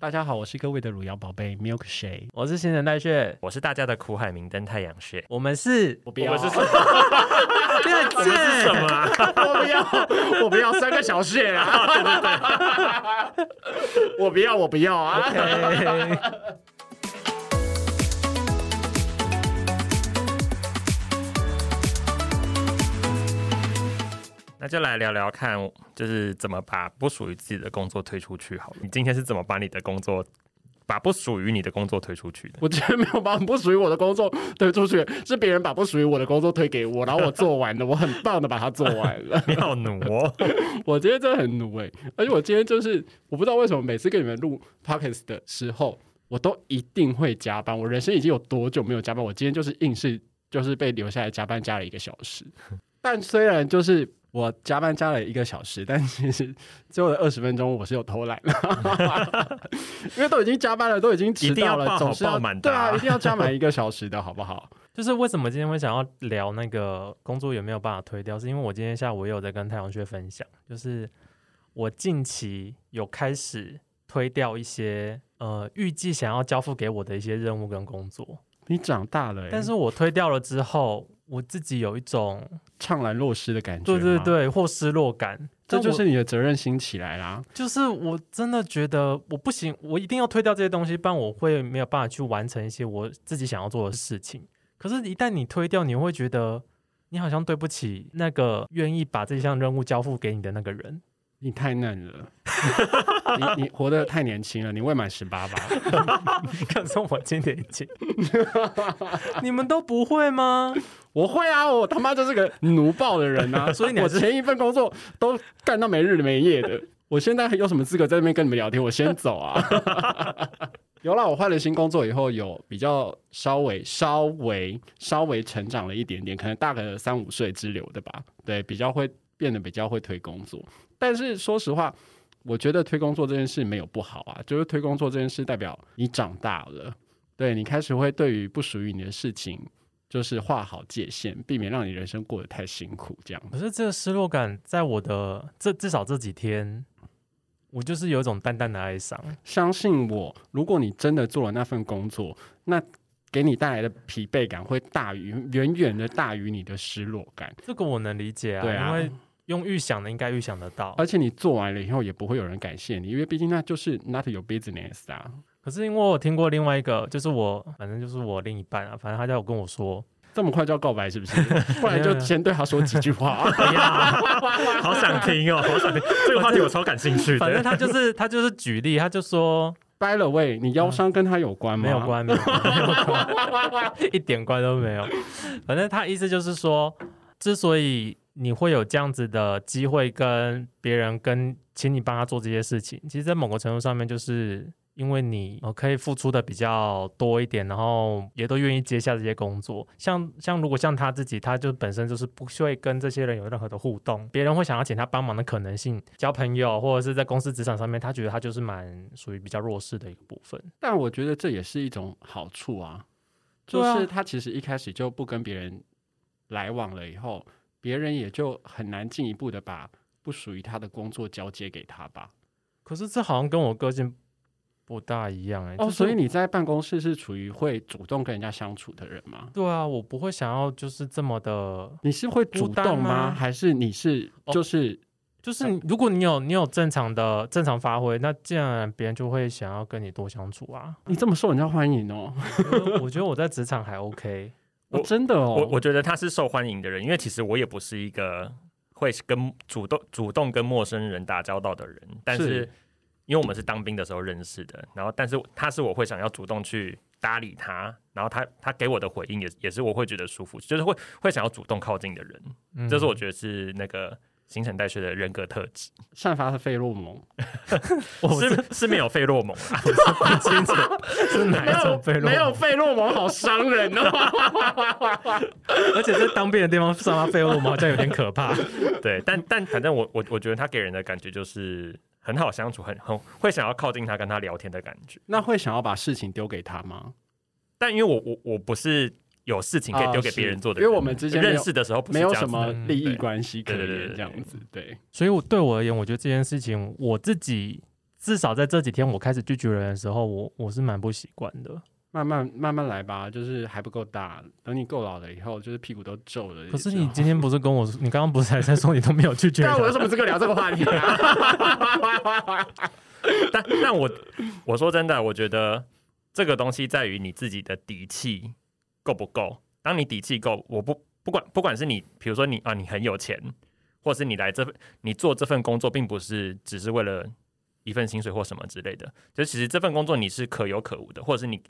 大家好，我是各位的乳摇宝贝 Milkshake。我是新陈代谢，我是大家的苦海明灯太阳穴。我们是，我不要，我们是什么？我我们是什么啊？我不要，我不要三个小穴啊！对 对对，我不要，我不要啊那就来聊聊看，就是怎么把不属于自己的工作推出去好了。你今天是怎么把你的工作，把不属于你的工作推出去的？我今天没有把不属于我的工作推出去，是别人把不属于我的工作推给我，然后我做完了，我很棒的把它做完了。你好奴哦！我今天真的很奴哎、而且我今天就是我不知道为什么每次跟你们录 podcast 的时候，我都一定会加班。我人生已经有多久没有加班？我今天就是硬是就是被留下来加班加了一个小时。但虽然就是我加班加了一个小时，但其实最后的二十分钟我是有偷懒的，因为都已经加班了，都已经迟一定要到了，总是要满对啊，啊。一定要加满一个小时的好不好？就是为什么今天会想要聊那个工作有没有办法推掉，是因为我今天下午也有在跟太阳穴分享，就是我近期有开始推掉一些呃预计想要交付给我的一些任务跟工作，你长大了、欸，但是我推掉了之后，我自己有一种怅然若失的感觉，对对，对或失落感，这就是你的责任心起来啦。就是我真的觉得我不行，我一定要推掉这些东西，不然我会没有办法去完成一些我自己想要做的事情。可是，一旦你推掉，你会觉得你好像对不起那个愿意把这项任务交付给你的那个人。你太嫩了，你你活得太年轻了，你未满十八吧？可是我今年已经，你们都不会吗？我会啊，我他妈就是个奴暴的人啊！所以你我前一份工作都干到没日没夜的，我现在还有什么资格在那边跟你们聊天？我先走啊！有啦，我换了新工作以后，有比较稍微稍微稍微成长了一点点，可能大个三五岁之流的吧。对，比较会变得比较会推工作。但是说实话，我觉得推工作这件事没有不好啊，就是推工作这件事代表你长大了，对你开始会对于不属于你的事情，就是划好界限，避免让你人生过得太辛苦。这样，可是这个失落感，在我的这至少这几天，我就是有一种淡淡的哀伤。相信我，如果你真的做了那份工作，那给你带来的疲惫感会大于远远的大于你的失落感，这个我能理解啊，对啊因为用预想的应该预想得到。而且你做完了以后也不会有人感谢你，因为毕竟那就是 not your business 啊。可是因为我听过另外一个，就是我反正就是我另一半啊，反正他就有跟我说，这么快就要告白是不是？不然就先对他说几句话。哎呀，好想听哦，好想听这个话题，我超感兴趣的。反正他就是他就是举例，他就说 By the way，你腰伤跟他有关吗？没有。关，没有关，没有关一点关都没有。反正他意思就是说，之所以你会有这样子的机会跟别人跟请你帮他做这些事情，其实，在某个程度上面，就是因为你呃可以付出的比较多一点，然后也都愿意接下这些工作。像像如果像他自己，他就本身就是不会跟这些人有任何的互动，别人会想要请他帮忙的可能性，交朋友或者是在公司职场上面，他觉得他就是蛮属于比较弱势的一个部分。但我觉得这也是一种好处啊，就是他其实一开始就不跟别人来往了，以后别人也就很难进一步的把不属于他的工作交接给他吧。可是这好像跟我个性不大一样哎、哦，就是所以你在办公室是处于会主动跟人家相处的人吗？对啊，我不会想要就是这么的，你是会主动吗？还是你是哦就是、就是如果你有你有正常的正常发挥，那自然别人就会想要跟你多相处啊。你这么受人家欢迎哦？我觉得我在职场还 OK，哦真的哦，我我觉得他是受欢迎的人，因为其实我也不是一个会跟主动主动跟陌生人打交道的人，但是是因为我们是当兵的时候认识的，然后但是他是我会想要主动去搭理他，然后他他给我的回应也也是我会觉得舒服，就是会会想要主动靠近的人，嗯这是我觉得是那个新陈代谢的人格特质，散发的费洛蒙，我是是是没有费洛蒙啊，不清楚是哪一种费洛蒙没有费洛蒙，好伤人哦。而且在当兵的地方散发费洛蒙好像有点可怕。对，但但反正我我我觉得他给人的感觉就是很好相处，很很会想要靠近他跟他聊天的感觉。那会想要把事情丢给他吗？但因为我我我不是有事情可以丢给别人做的人、哦因为我们之间认识的时候没有什么利益关系可言，对对对对这样子对。所以我对我而言，我觉得这件事情我自己至少在这几天我开始拒绝人的时候，我我是蛮不习惯的。慢慢慢慢来吧，就是还不够大，等你够老了以后，就是屁股都皱了。可是你今天不是跟我说，你刚刚不是还在说你都没有拒绝人？那我有什么资格聊这个话题啊？但但我我说真的，我觉得这个东西在于你自己的底气够不够。当你底气够，我不不管不管是你，比如说你啊，你很有钱，或是你来这份你做这份工作，并不是只是为了一份薪水或什么之类的，就其实这份工作你是可有可无的，或者是你。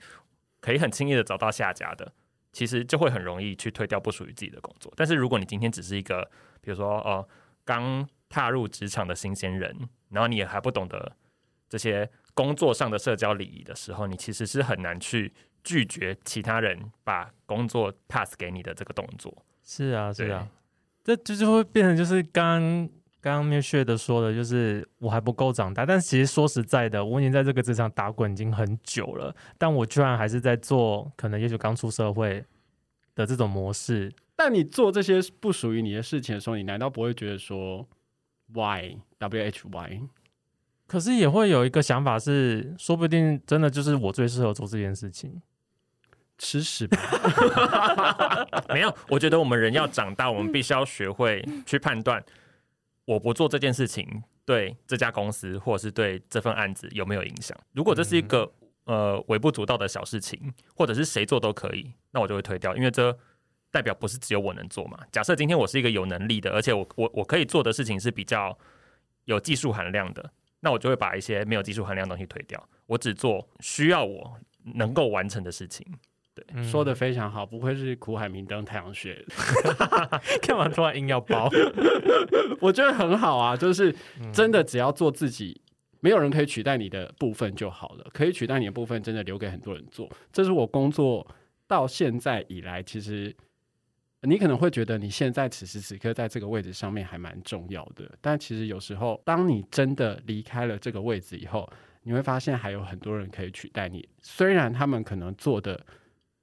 可以很轻易的找到下家的，其实就会很容易去推掉不属于自己的工作。但是如果你今天只是一个，比如说呃刚踏入职场的新鲜人，然后你也还不懂得这些工作上的社交礼仪的时候，你其实是很难去拒绝其他人把工作 pass 给你的这个动作。是啊，是啊，这就是会变成就是刚。刚刚面血的说的就是我还不够长大，但其实说实在的，我已经在这个职场打滚已经很久了，但我居然还是在做可能也许刚出社会的这种模式。但你做这些不属于你的事情的时候，你难道不会觉得说 why w h y？可是也会有一个想法是，说不定真的就是我最适合做这件事情，吃屎吧？没有，我觉得我们人要长大，我们必须要学会去判断。我不做这件事情，对这家公司或者是对这份案子有没有影响？如果这是一个呃微不足道的小事情，或者是谁做都可以，那我就会推掉，因为这代表不是只有我能做嘛。假设今天我是一个有能力的，而且我我我可以做的事情是比较有技术含量的，那我就会把一些没有技术含量的东西推掉，我只做需要我能够完成的事情。对说的非常好，不愧是苦海明灯太阳穴。干嘛突然硬要包，我觉得很好啊，就是真的只要做自己，没有人可以取代你的部分就好了。可以取代你的部分，真的留给很多人做。这是我工作到现在以来，其实你可能会觉得你现在此时此刻在这个位置上面还蛮重要的，但其实有时候，当你真的离开了这个位置以后，你会发现还有很多人可以取代你。虽然他们可能做的。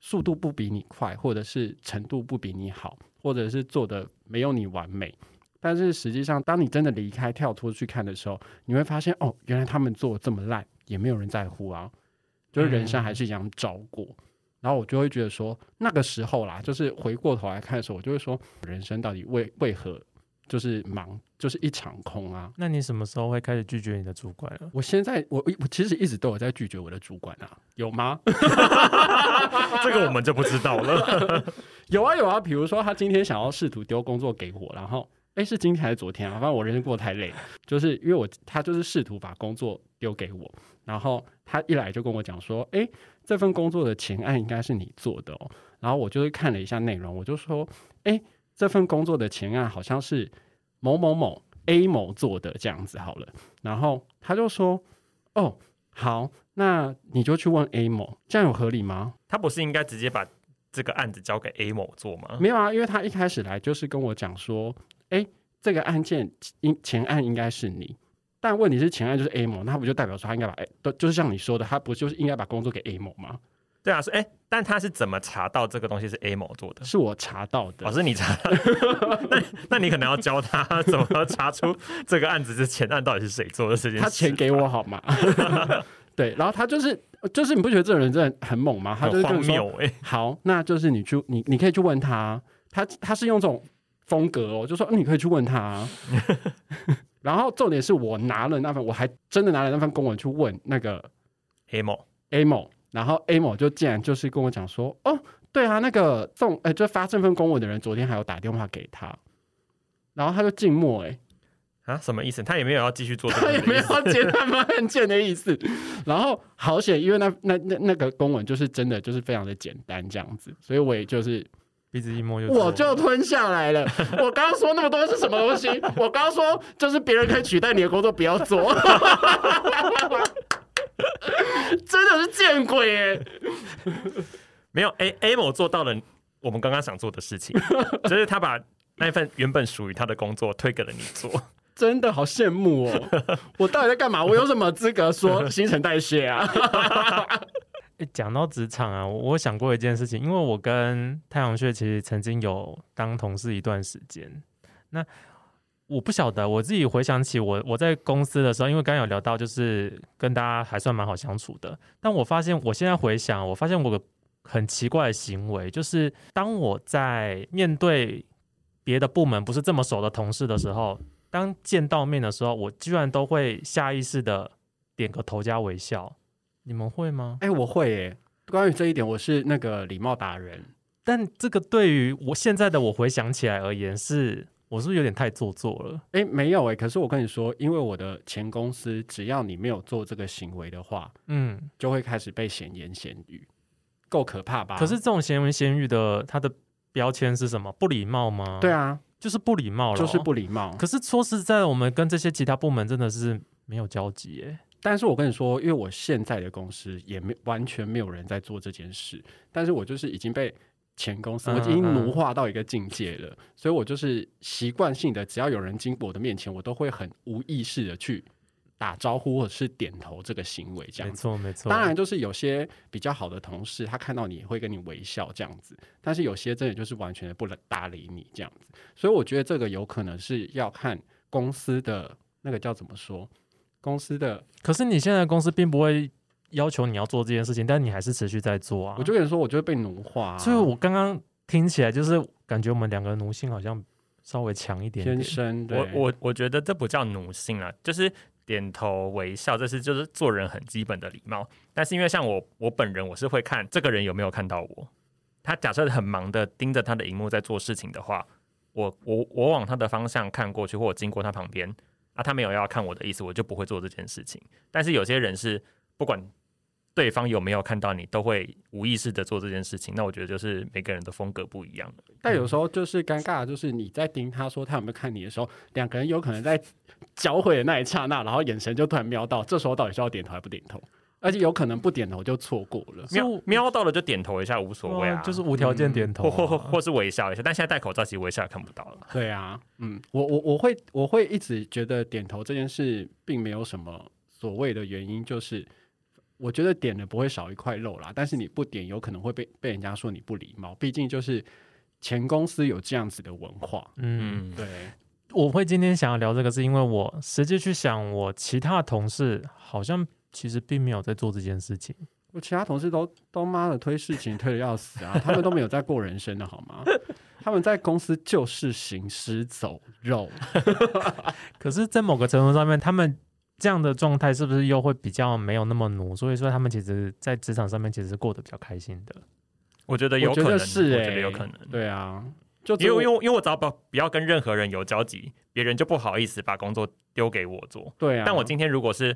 速度不比你快，或者是程度不比你好，或者是做的没有你完美，但是实际上，当你真的离开跳脱去看的时候，你会发现哦，原来他们做这么烂，也没有人在乎啊，就是人生还是一样照过。然后我就会觉得说，那个时候啦，就是回过头来看的时候，我就会说，人生到底为为何？就是忙，就是一场空啊！那你什么时候会开始拒绝你的主管了？我现在，我我其实一直都有在拒绝我的主管啊，有吗？这个我们就不知道了。有啊有啊，比如说他今天想要试图丢工作给我，然后哎是今天还是昨天啊？反正我人生过得太累，就是因为我他就是试图把工作丢给我，然后他一来就跟我讲说，哎这份工作的前案应该是你做的哦，然后我就是看了一下内容，我就说，哎。这份工作的前案好像是某某某 A 某做的这样子好了，然后他就说：“哦，好，那你就去问 A 某，这样有合理吗？他不是应该直接把这个案子交给 A 某做吗？没有啊，因为他一开始来就是跟我讲说，哎，这个案件应前案应该是你，但问题是前案就是 A 某，那不就代表说他应该把哎，都就是像你说的，他不就是应该把工作给 A 某吗？”对啊，是哎，但他是怎么查到这个东西是 A 某做的？是我查到的，哦，是你查。那那你可能要教他怎么查出这个案子是前案到底是谁做的这件事。他钱给我好吗？对，然后他就是就是你不觉得这个人真的很猛吗？他就是荒谬哎。好，那就是你去你你可以去问他，他他是用这种风格哦，就说你可以去问他。然后重点是我拿了那份，我还真的拿了那份公文去问那个 A 某 A 某。然后 A 某就竟然就是跟我讲说，哦，对啊，那个送哎，就发这份公文的人昨天还有打电话给他，然后他就静默，哎，啊，什么意思？他也没有要继续做，他也没有要接他们案件的意思。然后好险，因为那那那那个公文就是真的就是非常的简单这样子，所以我也就是鼻子一摸就我就吞下来了。我刚刚说那么多是什么东西？我刚刚说就是别人可以取代你的工作，不要做。真的是见鬼耶！没有 A A 某做到了我们刚刚想做的事情，就是他把那份原本属于他的工作推给了你做，真的好羡慕哦！我到底在干嘛？我有什么资格说新陈代谢啊？讲到职场啊，我想过一件事情，因为我跟太阳穴其实曾经有当同事一段时间，那我不晓得，我自己回想起我我在公司的时候，因为刚刚有聊到，就是跟大家还算蛮好相处的。但我发现，我现在回想，我发现我个很奇怪的行为，就是当我在面对别的部门不是这么熟的同事的时候，当见到面的时候，我居然都会下意识的点个头加微笑。你们会吗？哎、我会耶。关于这一点，我是那个礼貌达人。但这个对于我现在的我回想起来而言是，我是不是有点太做作了？哎、没有哎。可是我跟你说，因为我的前公司，只要你没有做这个行为的话，嗯，就会开始被闲言闲语，够可怕吧？可是这种闲言闲语的，它的标签是什么？不礼貌吗？对，啊，就是不礼貌了，就是不。礼貌。可是说实在的，我们跟这些其他部门真的是没有交集耶。但是我跟你说，因为我现在的公司也没完全没有人在做这件事，但是我就是已经被前公司，嗯我已经嗯奴化到一个境界了，所以我就是习惯性的，只要有人经过我的面前，我都会很无意识的去打招呼或者是点头这个行为，这样子。错没错。当然，就是有些比较好的同事，他看到你也会跟你微笑这样子，但是有些真的就是完全的不能搭理你这样子，所以我觉得这个有可能是要看公司的那个叫怎么说，公司的可是你现在公司并不会要求你要做这件事情，但你还是持续在做啊。我就跟你说，我就会被奴化、啊，所以我刚刚听起来就是感觉我们两个奴性好像稍微强一点天点。生我我我觉得这不叫奴性啊，就是点头微笑，这是就是做人很基本的礼貌。但是因为像我我本人，我是会看这个人有没有看到我。他假设很忙的盯着他的荧幕在做事情的话，我我我往他的方向看过去，或者经过他旁边啊，他没有要看我的意思，我就不会做这件事情。但是有些人是不管对方有没有看到你，都会无意识的做这件事情。那我觉得就是每个人的风格不一样。但有时候就是尴尬的，就是你在盯他说他有没有看你的时候，两个人有可能在交汇的那一刹那，然后眼神就突然瞄到，这时候到底是要点头还不点头？而且有可能不点头就错过了。瞄瞄到了就点头一下无所谓啊，就是无条件点头啊、或或或或是微笑一下，但现在戴口罩，其实微笑也看不到了。对啊，嗯，我我我会我会一直觉得点头这件事并没有什么所谓的原因，就是我觉得点了不会少一块肉啦，但是你不点有可能会被被人家说你不礼貌，毕竟就是前公司有这样子的文化。嗯，嗯，对，我会今天想要聊这个，是因为我实际去想，我其他同事好像其实并没有在做这件事情。我其他同事都都妈的推事情推的要死啊，他们都没有在过人生的好吗？他们在公司就是行尸走肉。可是，在某个程度上面，他们这样的状态是不是又会比较没有那么奴？所以说，他们其实在职场上面其实是过得比较开心的。我觉得有我觉可能，得是哎、我觉得有可能。对啊，就因为因为为因为我只要不不要跟任何人有交集，别人就不好意思把工作丢给我做。对啊，但我今天如果是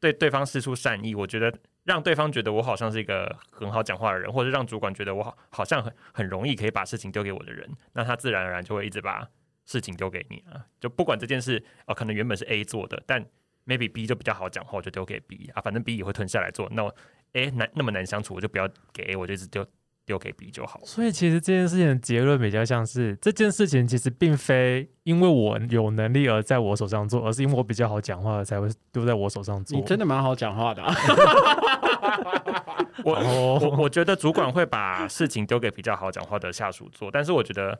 对对方施出善意，我觉得让对方觉得我好像是一个很好讲话的人，或者让主管觉得我好好像很很容易可以把事情丢给我的人，那他自然而然就会一直把事情丢给你啊。就不管这件事哦，可能原本是 A 做的，但 maybe B 就比较好讲话，我就丢给 B 啊，反正 B 也会吞下来做。那我 A 难那么难相处，我就不要给 A，我就一直丢丢给 B 就好了。所以，其实这件事情的结论比较像是，这件事情其实并非因为我有能力而在我手上做，而是因为我比较好讲话才会丢在我手上做。你真的蛮好讲话的、啊。我哦我我觉得主管会把事情丢给比较好讲话的下属做，但是我觉得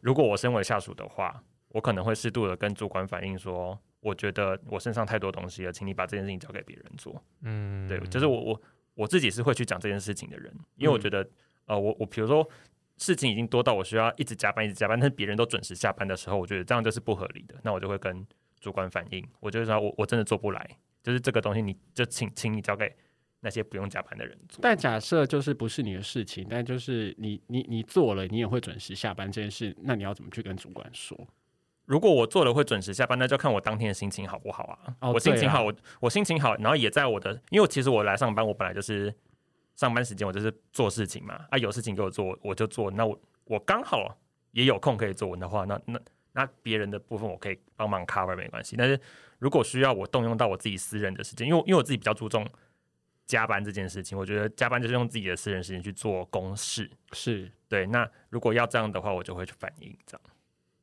如果我身为下属的话，我可能会适度的跟主管反映说，我觉得我身上太多东西了，请你把这件事情交给别人做。嗯，对，就是我我我自己是会去讲这件事情的人，因为我嗯觉得、呃，我我比如说事情已经多到我需要一直加班一直加班，但是别人都准时下班的时候，我觉得这样就是不合理的，那我就会跟主管反映，我就说我我真的做不来，就是这个东西你就请请你交给那些不用加班的人做。但假设就是不是你的事情，但就是你你你做了，你也会准时下班这件事，那你要怎么去跟主管说？如果我做了会准时下班，那就看我当天的心情好不好啊。哦我心情好，我我心情好，然后也在我的，因为其实我来上班，我本来就是上班时间，我就是做事情嘛。啊，有事情给我做，我就做。那我我刚好也有空可以做文的话，那那那别人的部分我可以帮忙 cover 没关系。但是如果需要我动用到我自己私人的时间，因为因为我自己比较注重加班这件事情，我觉得加班就是用自己的私人时间去做公事。是对，那如果要这样的话，我就会去反映这样。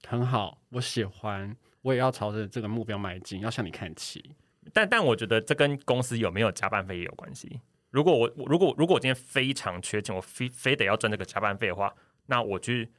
很好，我喜欢，我也要朝着这个目标迈进，要向你看齐。但但我觉得这跟公司有没有加班费也有关系。如果我如果如果我今天非常缺钱，我非非得要赚这个加班费的话，那我去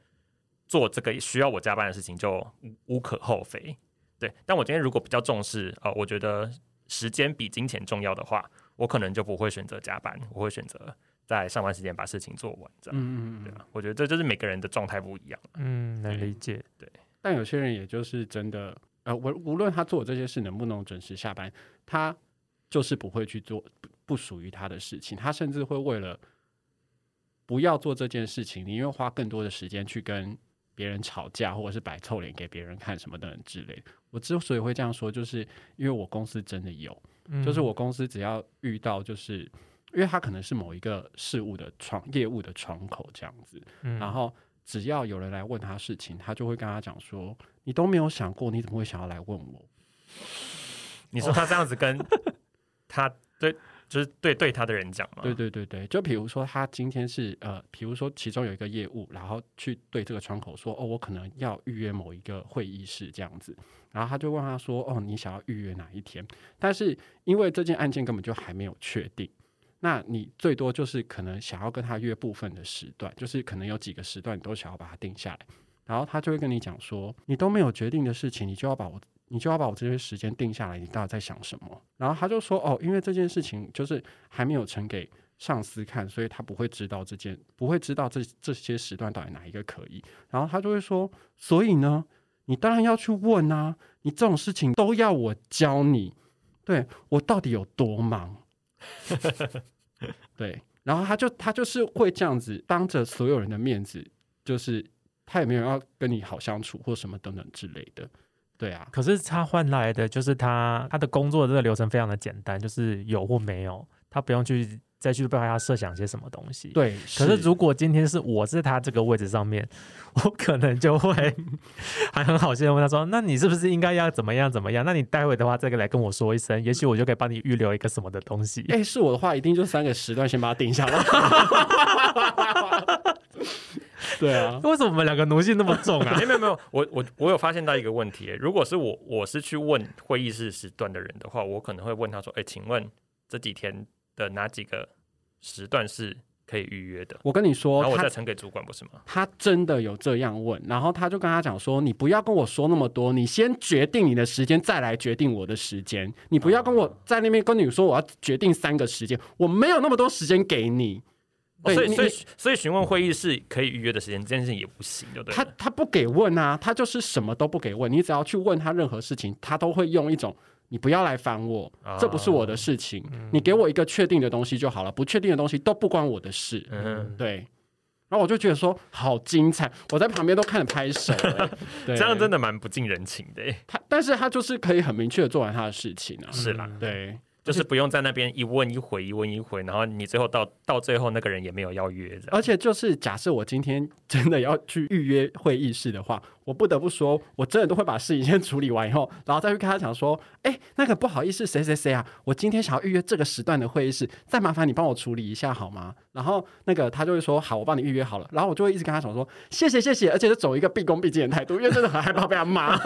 做这个需要我加班的事情就无无可厚非。对，但我今天如果比较重视，呃，我觉得时间比金钱重要的话，我可能就不会选择加班，我会选择在上班时间把事情做完，这样。嗯嗯嗯。对吧，我觉得这就是每个人的状态不一样。嗯，能理解。对但有些人也就是真的，呃，无无论他做这些事能不能准时下班，他就是不会去做不不属于他的事情，他甚至会为了不要做这件事情，宁愿花更多的时间去跟别人吵架，或者是摆臭脸给别人看什么等等之类的。我之所以会这样说，就是因为我公司真的有，嗯。就是我公司只要遇到，就是因为他可能是某一个事物的窗业务的窗口这样子，嗯，然后只要有人来问他事情，他就会跟他讲说：“你都没有想过，你怎么会想要来问我？你说他这样子跟 他对，就是对对他的人讲？”嘛？对对对对，就比如说他今天是呃，比如说其中有一个业务，然后去对这个窗口说：“哦，我可能要预约某一个会议室这样子。”然后他就问他说：“哦，你想要预约哪一天？”但是因为这件案件根本就还没有确定。那你最多就是可能想要跟他约部分的时段，就是可能有几个时段你都想要把它定下来，然后他就会跟你讲说，你都没有决定的事情，你就要把我，你就要把我这些时间定下来，你到底在想什么？然后他就说，哦，因为这件事情就是还没有呈给上司看，所以他不会知道这件，不会知道这这些时段到底哪一个可以。然后他就会说，所以呢，你当然要去问啊，你这种事情都要我教你，对我到底有多忙？对，然后他就他就是会这样子，当着所有人的面子，就是他也没有要跟你好相处或什么等等之类的。对啊，可是他换来的就是他他的工作的这个流程非常的简单，就是有或没有，他不用去再去帮他设想些什么东西。。对。可是如果今天是我是他这个位置上面，我可能就会还很好心的问他说：“那你是不是应该要怎么样怎么样？那你待会的话再来跟我说一声，也许我就可以帮你预留一个什么的东西。哎、是我的话，一定就三个时段先把它定下来。对啊，为什么我们两个奴性那么重啊没？有没有，我我我有发现到一个问题，如果是我我是去问会议室时段的人的话，我可能会问他说：“哎、请问这几天的哪几个时段是可以预约的？”我跟你说，他然后我再呈给主管，不是吗？他真的有这样问，然后他就跟他讲说：“你不要跟我说那么多，你先决定你的时间，再来决定我的时间。你不要跟我在那边跟你说我要决定三个时间，我没有那么多时间给你。所以所以所以询问会议室可以预约的时间，这件事情也不行，对不对他？他不给问啊，他就是什么都不给问，你只要去问他任何事情，他都会用一种你不要来烦我，这不是我的事情，你给我一个确定的东西就好了，不确定的东西都不关我的事。嗯，对，然后我就觉得说好精彩，我在旁边都看着拍手、欸，这样真的蛮不近人情的耶，他，但是他就是可以很明确的做完他的事情啊，是啦，嗯对。就是不用在那边一问一回，一问一回，然后你最后到到最后那个人也没有要约，而且就是假设我今天真的要去预约会议室的话，我不得不说，我真的都会把事情先处理完以后，然后再去跟他讲说，哎、那个不好意思，谁谁谁啊，我今天想要预约这个时段的会议室，再麻烦你帮我处理一下好吗？然后那个他就会说，好，我帮你预约好了。然后我就会一直跟他讲说，谢谢谢谢，而且是走一个毕恭毕敬的态度，因为真的很害怕被他骂。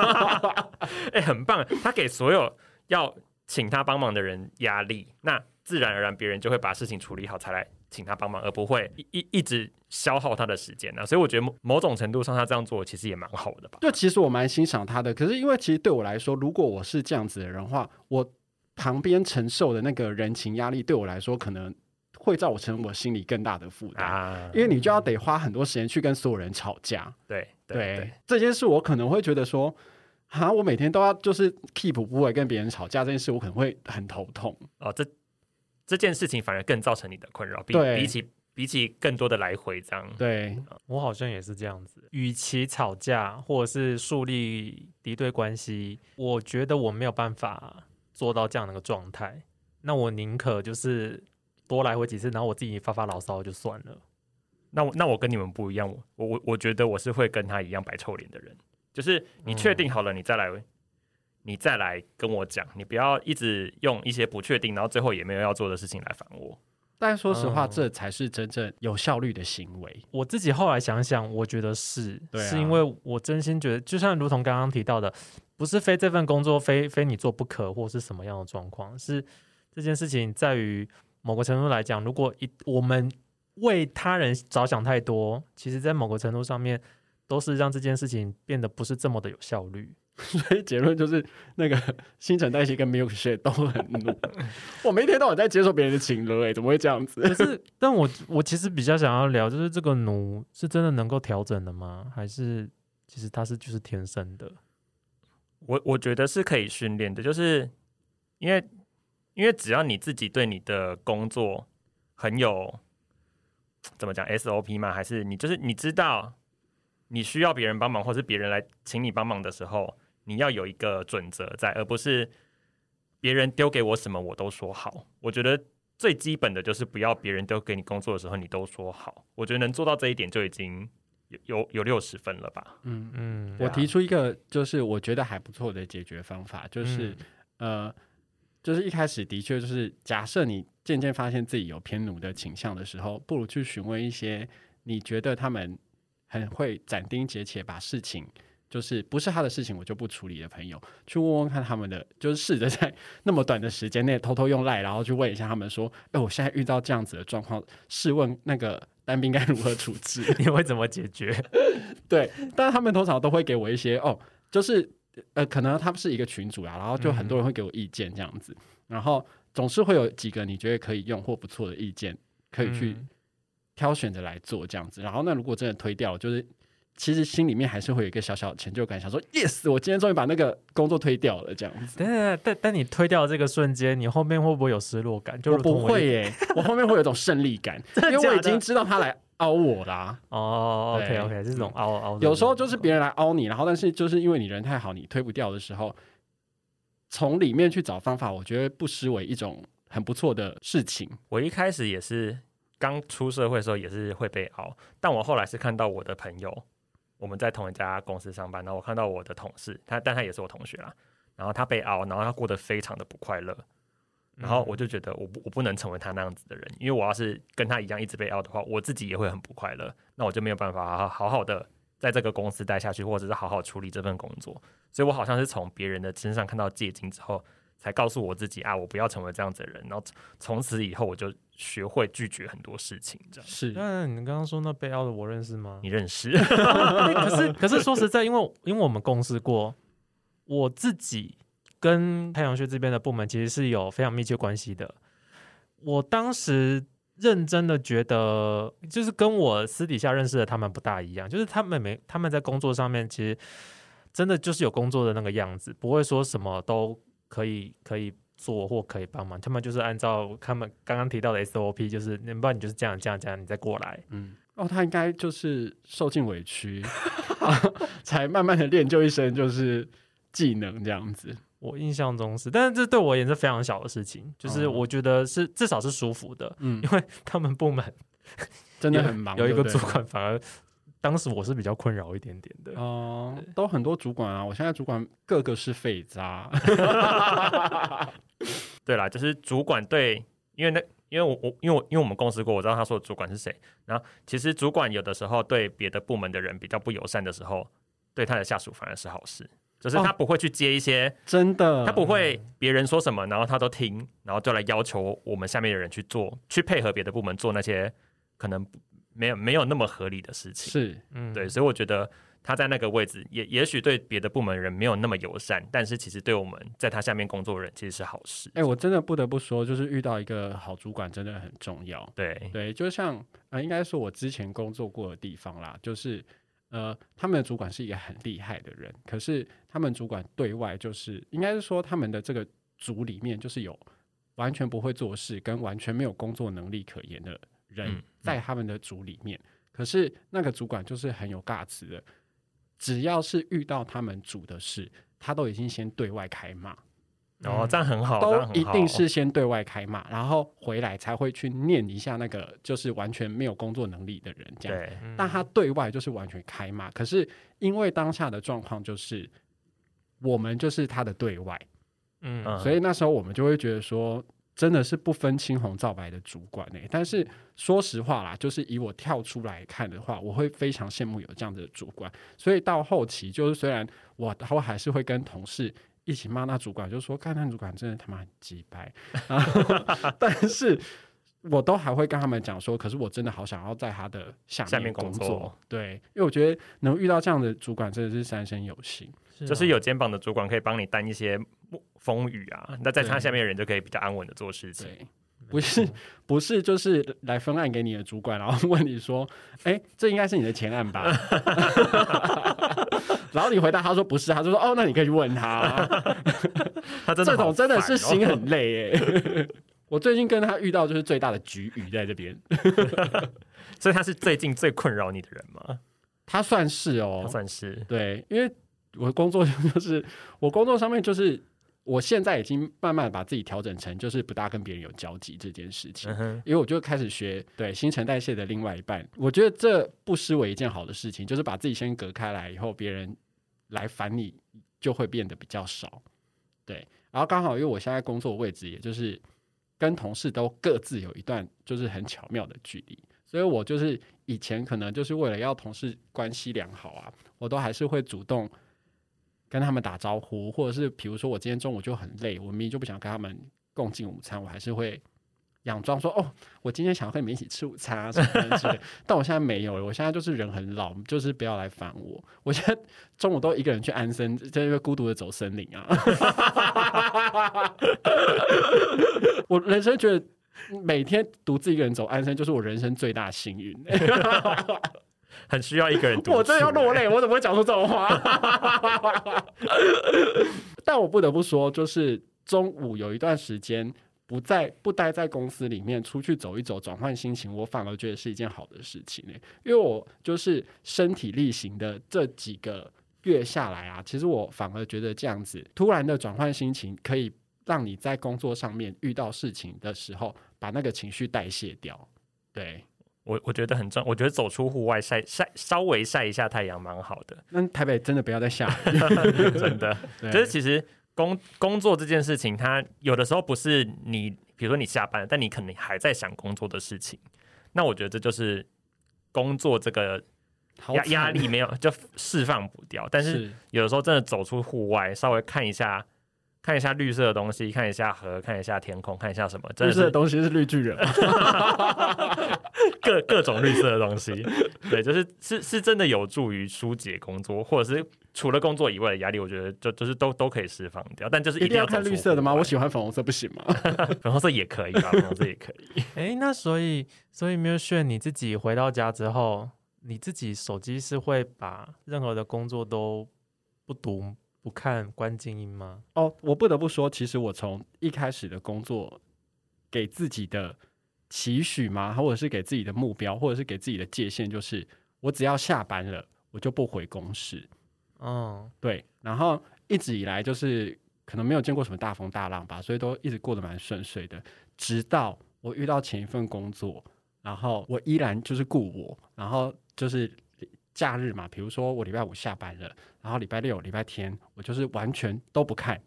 哎、很棒，他给所有要请他帮忙的人压力，那自然而然别人就会把事情处理好才来请他帮忙，而不会一一一直消耗他的时间啊。所以我觉得某某种程度上，他这样做其实也蛮好的吧。就其实我蛮欣赏他的，可是因为其实对我来说，如果我是这样子的人的话，我旁边承受的那个人情压力，对我来说可能会造成我心里更大的负担。啊，因为你就要得花很多时间去跟所有人吵架，对对对对，这件事，我可能会觉得说，啊，我每天都要就是 keep 不会跟别人吵架这件事，我可能会很头痛。哦，这这件事情反而更造成你的困扰，比对比起比起更多的来回这样。对，我好像也是这样子。与其吵架或者是树立敌对关系，我觉得我没有办法做到这样的一个状态。那我宁可就是多来回几次，然后我自己发发牢骚就算了。那我那我跟你们不一样，我我我我觉得我是会跟他一样摆臭脸的人，就是你确定好了，你再来，你再来跟我讲，你不要一直用一些不确定，然后最后也没有要做的事情来烦我。但说实话，嗯这才是真正有效率的行为。我自己后来想想，我觉得是，是因为我真心觉得，就像如同刚刚提到的，不是非这份工作非非你做不可，或是什么样的状况，是这件事情在于某个程度来讲，如果一我们为他人着想太多，其实在某个程度上面，都是让这件事情变得不是这么的有效率。所以结论就是那个新陈代谢跟 milkshake 都很努。我们一天到晚在接受别人的请了，哎，怎么会这样子？可是，但我我其实比较想要聊，就是这个奴是真的能够调整的吗？还是其实它是就是天生的？我我觉得是可以训练的，就是因为因为只要你自己对你的工作很有怎么讲 SOP 吗？还是你就是你知道你需要别人帮忙，或是别人来请你帮忙的时候，你要有一个准则在，而不是别人丢给我什么我都说好。我觉得最基本的就是不要别人丢给你工作的时候你都说好。我觉得能做到这一点就已经有有有六十分了吧。嗯，嗯，我提出一个就是我觉得还不错的解决方法，就是、呃，就是一开始的确就是假设你渐渐发现自己有偏奴的倾向的时候，不如去询问一些你觉得他们很会斩钉截铁把事情。就是不是他的事情，我就不处理的朋友，去问问看他们的，就是试着在那么短的时间内偷偷用赖，然后去问一下他们说，哎、我现在遇到这样子的状况，试问那个单兵该如何处置？你会怎么解决？对，但是他们通常都会给我一些哦，就是呃，可能他们是一个群主啊，然后就很多人会给我意见这样子，然后总是会有几个你觉得可以用或不错的意见，可以去嗯挑选着来做这样子。然后那如果真的推掉了，就是其实心里面还是会有一个小小的成就感，想说 yes，我今天终于把那个工作推掉了这样子。但但但但你推掉这个瞬间，你后面会不会有失落感？就不会耶，我后面会有一种胜利感，因为我已经知道他来凹我啦。哦，OK OK，这种凹凹，有时候就是别人来凹你，然后但是就是因为你人太好，你推不掉的时候，从里面去找方法，我觉得不失为一种很不错的事情。我一开始也是刚出社会的时候也是会被熬，但我后来是看到我的朋友，我们在同一家公司上班，然后我看到我的同事，他但他也是我同学啊，然后他被熬，然后他过得非常的不快乐，然后我就觉得我不我不能成为他那样子的人，因为我要是跟他一样一直被熬的话，我自己也会很不快乐，那我就没有办法好好好的在这个公司待下去，或者是好好处理这份工作，所以我好像是从别人的身上看到借鉴之后。才告诉我自己啊，我不要成为这样子的人。然后从此以后，我就学会拒绝很多事情。这样，是，那你刚刚说那被凹的我认识吗？你认识？可是可是说实在，因为因为我们共事过，我自己跟太阳穴这边的部门其实是有非常密切关系的。我当时认真的觉得，就是跟我私底下认识的他们不大一样，就是他们没他们在工作上面其实真的就是有工作的那个样子，不会说什么都可以可以做或可以帮忙，他们就是按照他们刚刚提到的 SOP，就是你不然你就是这样这样这样，你再过来。嗯，哦，他应该就是受尽委屈，才慢慢的练就一身就是技能这样子。我印象中是，但是这对我也是非常小的事情，就是哦我觉得是至少是舒服的，嗯，因为他们部门真的很忙，有一个主管反而当时我是比较困扰一点点的。哦、都很多主管啊，我现在主管个个是废渣。对啦，就是主管对，因为那因为我我因为我因为我们公司过，我知道他说的主管是谁。然后其实主管有的时候对别的部门的人比较不友善的时候，对他的下属反而是好事，就是他不会去接一些，真的，他不会别人说什么，然后他都听，然后就来要求我们下面的人去做，去配合别的部门做那些可能没有没有那么合理的事情。是嗯，对，所以我觉得他在那个位置，也也许对别的部门人没有那么友善，但是其实对我们在他下面工作的人其实是好事。哎、我真的不得不说，就是遇到一个好主管真的很重要。对，对，就像呃，应该说我之前工作过的地方啦，就是呃，他们的主管是一个很厉害的人，可是他们主管对外就是应该是说他们的这个组里面就是有完全不会做事跟完全没有工作能力可言的人嗯在他们的组里面，可是那个主管就是很有尬词的，只要是遇到他们组的事，他都已经先对外开骂。哦这样很好，都一定是先对外开骂，然后回来才会去念一下那个就是完全没有工作能力的人这样。对，嗯但他对外就是完全开骂，可是因为当下的状况就是我们就是他的对外，嗯嗯所以那时候我们就会觉得说。真的是不分青红皂白的主管呢、但是说实话啦，就是以我跳出来看的话，我会非常羡慕有这样子的主管。所以到后期，就是虽然我我还是会跟同事一起骂那主管，就说看那主管真的他妈很鸡掰，然后 但是我都还会跟他们讲说，可是我真的好想要在他的下下面工工作对，因为我觉得能遇到这样的主管真的是三生有幸。就是啊有肩膀的主管可以帮你担一些风雨啊，那在他下面的人就可以比较安稳的做事情。不是不是就是来分案给你的主管，然后 问你说，哎，这应该是你的前案吧？然后你回答他说不是，他就说哦，那你可以去问他。他真的好这种真的是心很累哎。我最近跟他遇到就是最大的局域在这边，所以他是最近最困扰你的人吗？他算是他哦，算是对，因为我工作就是我工作上面就是我现在已经慢慢把自己调整成就是不大跟别人有交集这件事情。嗯，因为我就开始学对新陈代谢的另外一半，我觉得这不失为一件好的事情，就是把自己先隔开来以后，别人来烦你就会变得比较少。对，然后刚好因为我现在工作位置，也就是跟同事都各自有一段就是很巧妙的距离，所以我就是以前可能就是为了要同事关系良好啊，我都还是会主动跟他们打招呼，或者是比如说我今天中午就很累，我明明就不想跟他们共进午餐，我还是会佯装说哦，我今天想要跟你们一起吃午餐啊什么之类。但我现在没有了，我现在就是人很老，就是不要来烦我。我现在中午都一个人去安森，在那边孤独的走森林啊。我人生觉得每天独自一个人走安森，就是我人生最大幸运。很需要一个人。我真的要落泪，我怎么会讲出这种话？但我不得不说，就是中午有一段时间不在不待在公司里面，出去走一走，转换心情，我反而觉得是一件好的事情呢。因为我就是身体力行的这几个月下来啊，其实我反而觉得这样子突然的转换心情，可以让你在工作上面遇到事情的时候，把那个情绪代谢掉。对，我我觉得很重，我觉得走出户外晒晒，稍微晒一下太阳蛮好的，那台北真的不要再下雨，真的。就是其实工工作这件事情，它有的时候不是你，比如说你下班了，但你可能还在想工作的事情，那我觉得这就是工作这个压压力没有就释放不掉，但是。有的时候真的走出户外，稍微看一下。看一下绿色的东西，看一下河，看一下天空，看一下什么，真绿色的东西是绿巨人，各各种绿色的东西。对，就是是是真的有助于疏解工作，或者是除了工作以外的压力，我觉得就就是都都可以释放掉。但就是一定要看绿色的吗？我喜欢粉红色，不行吗？粉红色也可以吧，粉红色也可以。哎，那所以所以没有炫你自己回到家之后，你自己手机是会把任何的工作都不读不看关静音吗？哦，我不得不说，其实我从一开始的工作给自己的期许嘛，或者是给自己的目标，或者是给自己的界限，就是我只要下班了，我就不回公司。嗯，对，然后一直以来就是可能没有见过什么大风大浪吧，所以都一直过得蛮顺遂的。直到我遇到前一份工作，然后我依然就是顾我，然后就是假日嘛，比如说我礼拜五下班了，然后礼拜六、礼拜天我就是完全都不看，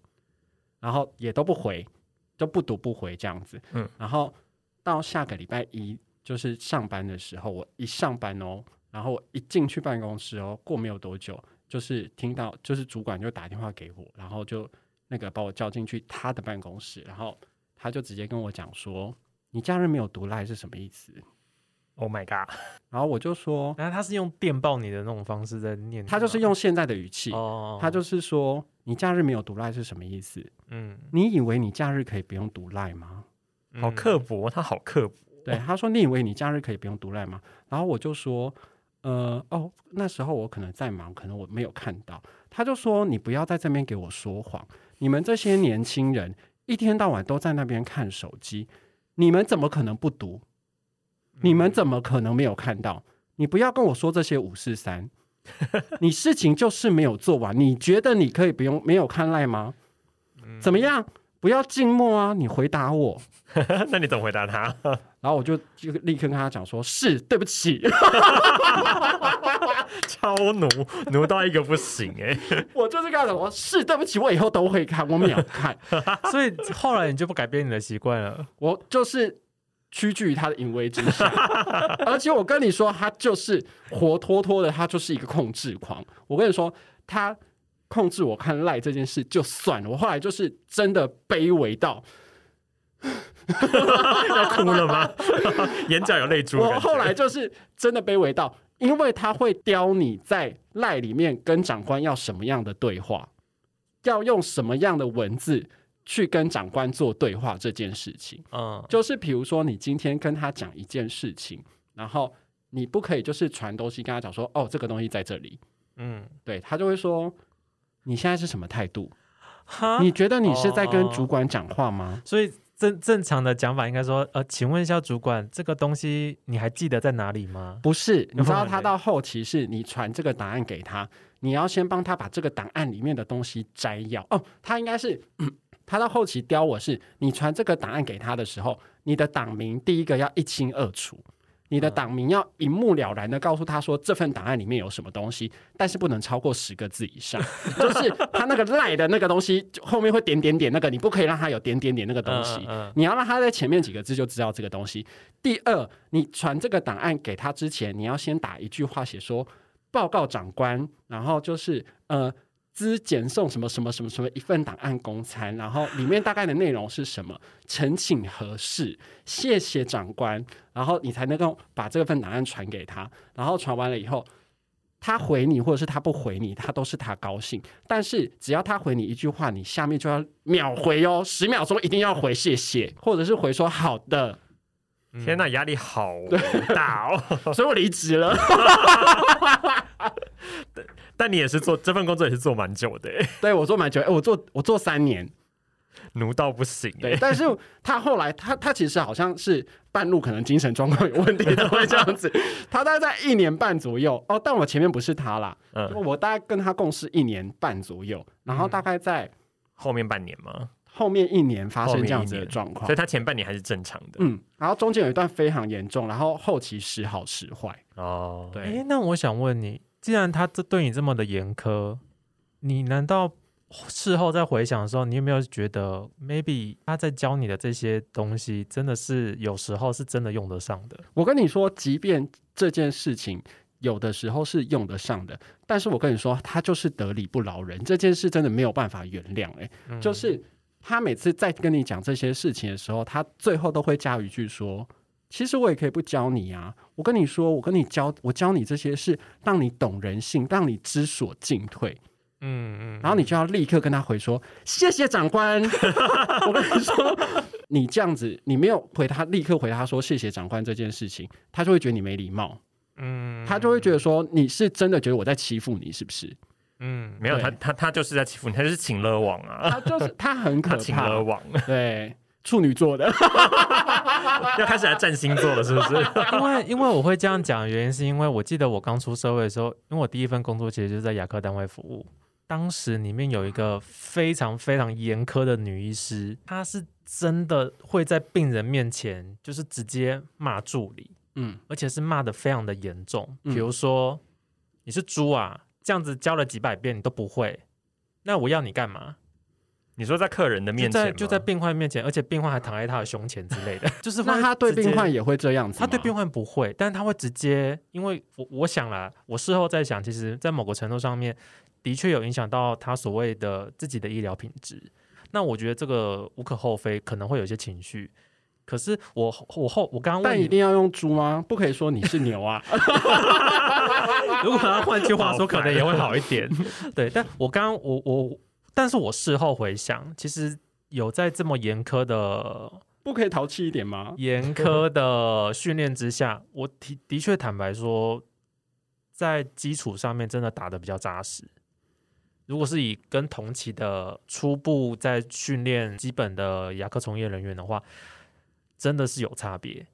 然后也都不回，就不读不回这样子。嗯，然后到下个礼拜一就是上班的时候，我一上班哦，然后我一进去办公室哦，过没有多久。就是听到，就是主管就打电话给我，然后就那个把我叫进去他的办公室，然后他就直接跟我讲说：“你假日没有读赖是什么意思 Oh my god！？” 然后我就说然后他是用电报你的那种方式在念，他就是用现在的语气，哦，他就是说：“你假日没有读赖是什么意思？嗯，你以为你假日可以不用读赖吗好嗯刻薄，他好刻薄。？”对，他说：“你以为你假日可以不用读赖吗？”然后我就说：“呃，哦，那时候我可能在忙，可能我没有看到。”他就说：“你不要在这边给我说谎，你们这些年轻人一天到晚都在那边看手机，你们怎么可能不读？你们怎么可能没有看到？你不要跟我说这些五四三，你事情就是没有做完。你觉得你可以不用没有看赖吗？怎么样？不要静默啊！你回答我。”那你怎么回答他？然后我就就立刻跟他讲说：“是对不起，超奴，奴到一个不行哎、我就是跟他讲说，是对不起，我以后都会看，我秒看，所以后来你就不改变你的习惯了。我就是屈居于他的淫威之下。而且我跟你说，他就是活脱脱的，他就是一个控制狂。我跟你说，他控制我看赖这件事就算了，我后来就是真的卑微到。要哭了吗？眼角有泪珠。我后来就是真的卑微到，因为他会刁你在赖里面跟长官要什么样的对话，要用什么样的文字去跟长官做对话这件事情。嗯，就是比如说，你今天跟他讲一件事情，然后你不可以就是传东西跟他讲说，哦，这个东西在这里，嗯，对他就会说，你现在是什么态度？你觉得你是在跟哦主管讲话吗？所以正正常的讲法应该说，呃，请问一下主管，这个东西你还记得在哪里吗？不是，你知道他到后期是你传这个档案给他，你要先帮他把这个档案里面的东西摘要。哦，他应该是。他到后期雕我是，你传这个档案给他的时候，你的党名第一个要一清二楚，你的党名要一目了然的告诉他说这份档案里面有什么东西，但是不能超过十个字以上，就是他那个赖的那个东西就后面会点点点那个，你不可以让他有点点点那个东西，你要让他在前面几个字就知道这个东西。第二，你传这个档案给他之前，你要先打一句话写说报告长官，然后就是呃。资简送什么什么什么什么一份档案公餐，然后里面大概的内容是什么？呈请核示，谢谢长官，然后你才能够把这份档案传给他，然后传完了以后，他回你或者是他不回你，他都是他高兴。但是只要他回你一句话，你下面就要秒回哦，十秒钟一定要回谢谢，或者是回说好的。嗯天呐，压力好大哦！所以我离职了。但你也是做这份工作也是做蛮久的耶，对我做蛮久，哎，我做我做三年。奴到不行耶。对，但是他后来他他其实好像是半路可能精神状况有问题他，会这样子。他大概在一年半左右哦，但我前面不是他啦，嗯，我大概跟他共事一年半左右，然后大概在后面半年吗？后面一年发生这样子的状况所以。他前半年还是正常的。嗯，然后中间有一段非常严重，然后后期时好时坏。哦，对，诶，那我想问你，既然他这对你这么的严苛，你难道事后再回想的时候，你有没有觉得 maybe 他在教你的这些东西，真的是有时候是真的用得上的？我跟你说，即便这件事情有的时候是用得上的，但是我跟你说，他就是得理不饶人，这件事真的没有办法原谅、欸。嗯就是他每次在跟你讲这些事情的时候，他最后都会加一句说：“其实我也可以不教你啊。我跟你说，我跟你教，我教你这些是让你懂人性，让你知所进退。嗯嗯，然后你就要立刻跟他回说：谢谢长官。我跟你说，你这样子，你没有回他，立刻回他说谢谢长官这件事情，他就会觉得你没礼貌，嗯他就会觉得说你是真的觉得我在欺负你，是不是？嗯没有他他他就是在欺负你，他就是请了网啊，他就是他很可怕请了怕，网，对，处女座的。要开始来占星座了，是不是？因为因为我会这样讲，的原因是因为我记得我刚出社会的时候，因为我第一份工作其实就是在牙科单位服务，当时里面有一个非常非常严苛的女医师，她是真的会在病人面前就是直接骂助理，嗯，而且是骂的非常的严重，嗯比如说你是猪啊，这样子教了几百遍你都不会，那我要你干嘛？你说在客人的面前吗在就在病患面前，而且病患还躺在他的胸前之类的，就是那他对病患也会这样子吗？他对病患不会，但是他会直接，因为我我想啦，我事后在想，其实，在某个程度上面，的确有影响到他所谓的自己的医疗品质。那我觉得这个无可厚非，可能会有一些情绪。可是我我后我刚刚但问你，一定要用猪吗？不可以说你是牛啊。如果他换句话说，可能也会好一点。对，但我刚刚我我，但是我事后回想，其实有在这么严苛的不可以淘气一点吗？严苛的训练之下，我的的确坦白说，在基础上面真的打得比较扎实。如果是以跟同期的初步在训练基本的牙科从业人员的话，真的是有差别。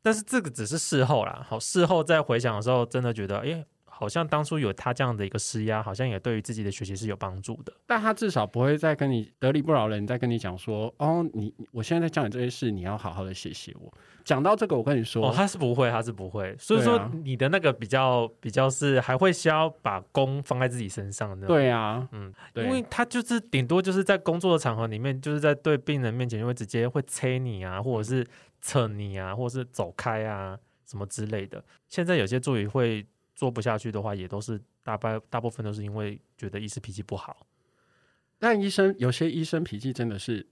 但是这个只是事后啦，好，事后再回想的时候，真的觉得，哎、好像当初有他这样的一个施压，好像也对于自己的学习是有帮助的。但他至少不会再跟你得理不饶人，再跟你讲说，哦，你我现在在教你这些事，你要好好的谢谢我。讲到这个，我跟你说，哦，他是不会，他是不会。所以说你的那个比较比较是还会需要把功放在自己身上的。，对啊，嗯，因为他就是顶多就是在工作的场合里面，就是在对病人面前就会直接会催你啊，或者是扯你啊，或者是走开啊什么之类的。现在有些助理会做不下去的话，也都是大半大部分都是因为觉得医师脾气不好。但医生有些医生脾气真的是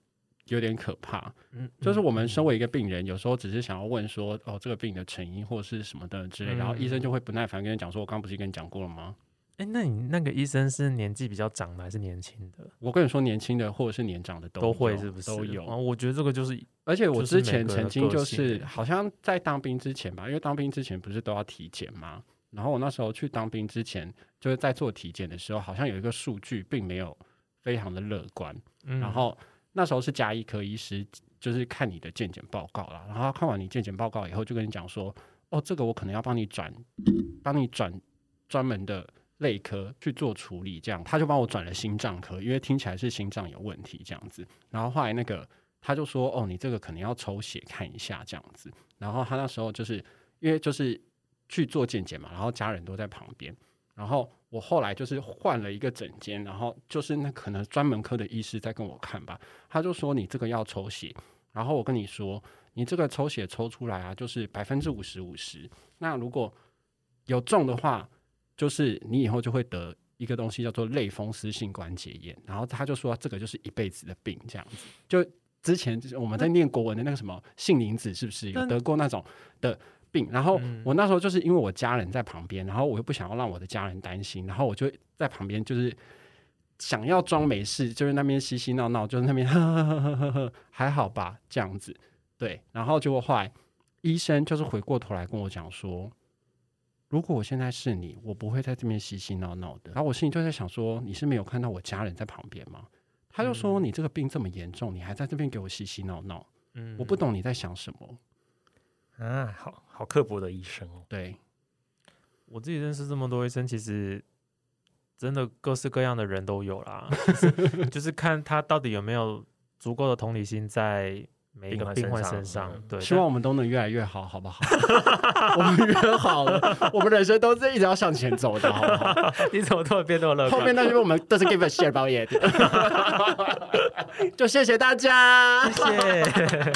有点可怕。嗯，就是我们身为一个病人，有时候只是想要问说，哦，这个病的成因或是什么的之类，然后医生就会不耐烦跟你讲说，我刚刚不是跟你讲过了吗？哎、那你那个医生是年纪比较长的还是年轻的？我跟你说，年轻的或者是年长的都都会是不是？都有啊，。我觉得这个就是而且我之前曾经就是好像在当兵之前吧，因为当兵之前不是都要体检吗？然后我那时候去当兵之前，就是在做体检的时候，好像有一个数据并没有非常的乐观。嗯然后那时候是加医科医师，就是看你的健检报告啦。然后他看完你健检报告以后，就跟你讲说，哦，这个我可能要帮你转，帮你转专门的内科去做处理，这样他就帮我转了心脏科，因为听起来是心脏有问题这样子。然后后来那个他就说，哦，你这个可能要抽血看一下这样子。然后他那时候就是因为就是去做健检嘛，然后家人都在旁边，然后我后来就是换了一个诊间，然后就是那可能专门科的医师在跟我看吧，他就说你这个要抽血，然后我跟你说，你这个抽血抽出来啊，就是百分之五十五十，那如果有中的话，就是你以后就会得一个东西叫做类风湿性关节炎，然后他就说这个就是一辈子的病，这样子。就之前就是我们在念国文的那个什么杏林子，是不是有得过那种的病？然后嗯我那时候就是因为我家人在旁边，然后我又不想要让我的家人担心，然后我就在旁边就是。想要装没事，就是那边嬉嬉闹闹，就是那边呵呵呵呵呵呵，还好吧，这样子，对。然后结果后来医生就是回过头来跟我讲说，如果我现在是你，我不会在这边嬉嬉闹闹的。然后我心里就在想说，你是没有看到我家人在旁边吗？他就说、你这个病这么严重，你还在这边给我嬉嬉闹闹，嗯我不懂你在想什么。啊，好好刻薄的医生哦。对，我自己认识这么多医生，其实真的各式各样的人都有啦，就是就是看他到底有没有足够的同理心在每一个病患身身上。上对，希望我们都能越来越好，好不好？我们约好了，我们人生都是一直要向前走的，好不好？你怎么突然变那么乐观？后面那些我们都是 give a share about it，就谢谢大家，谢谢。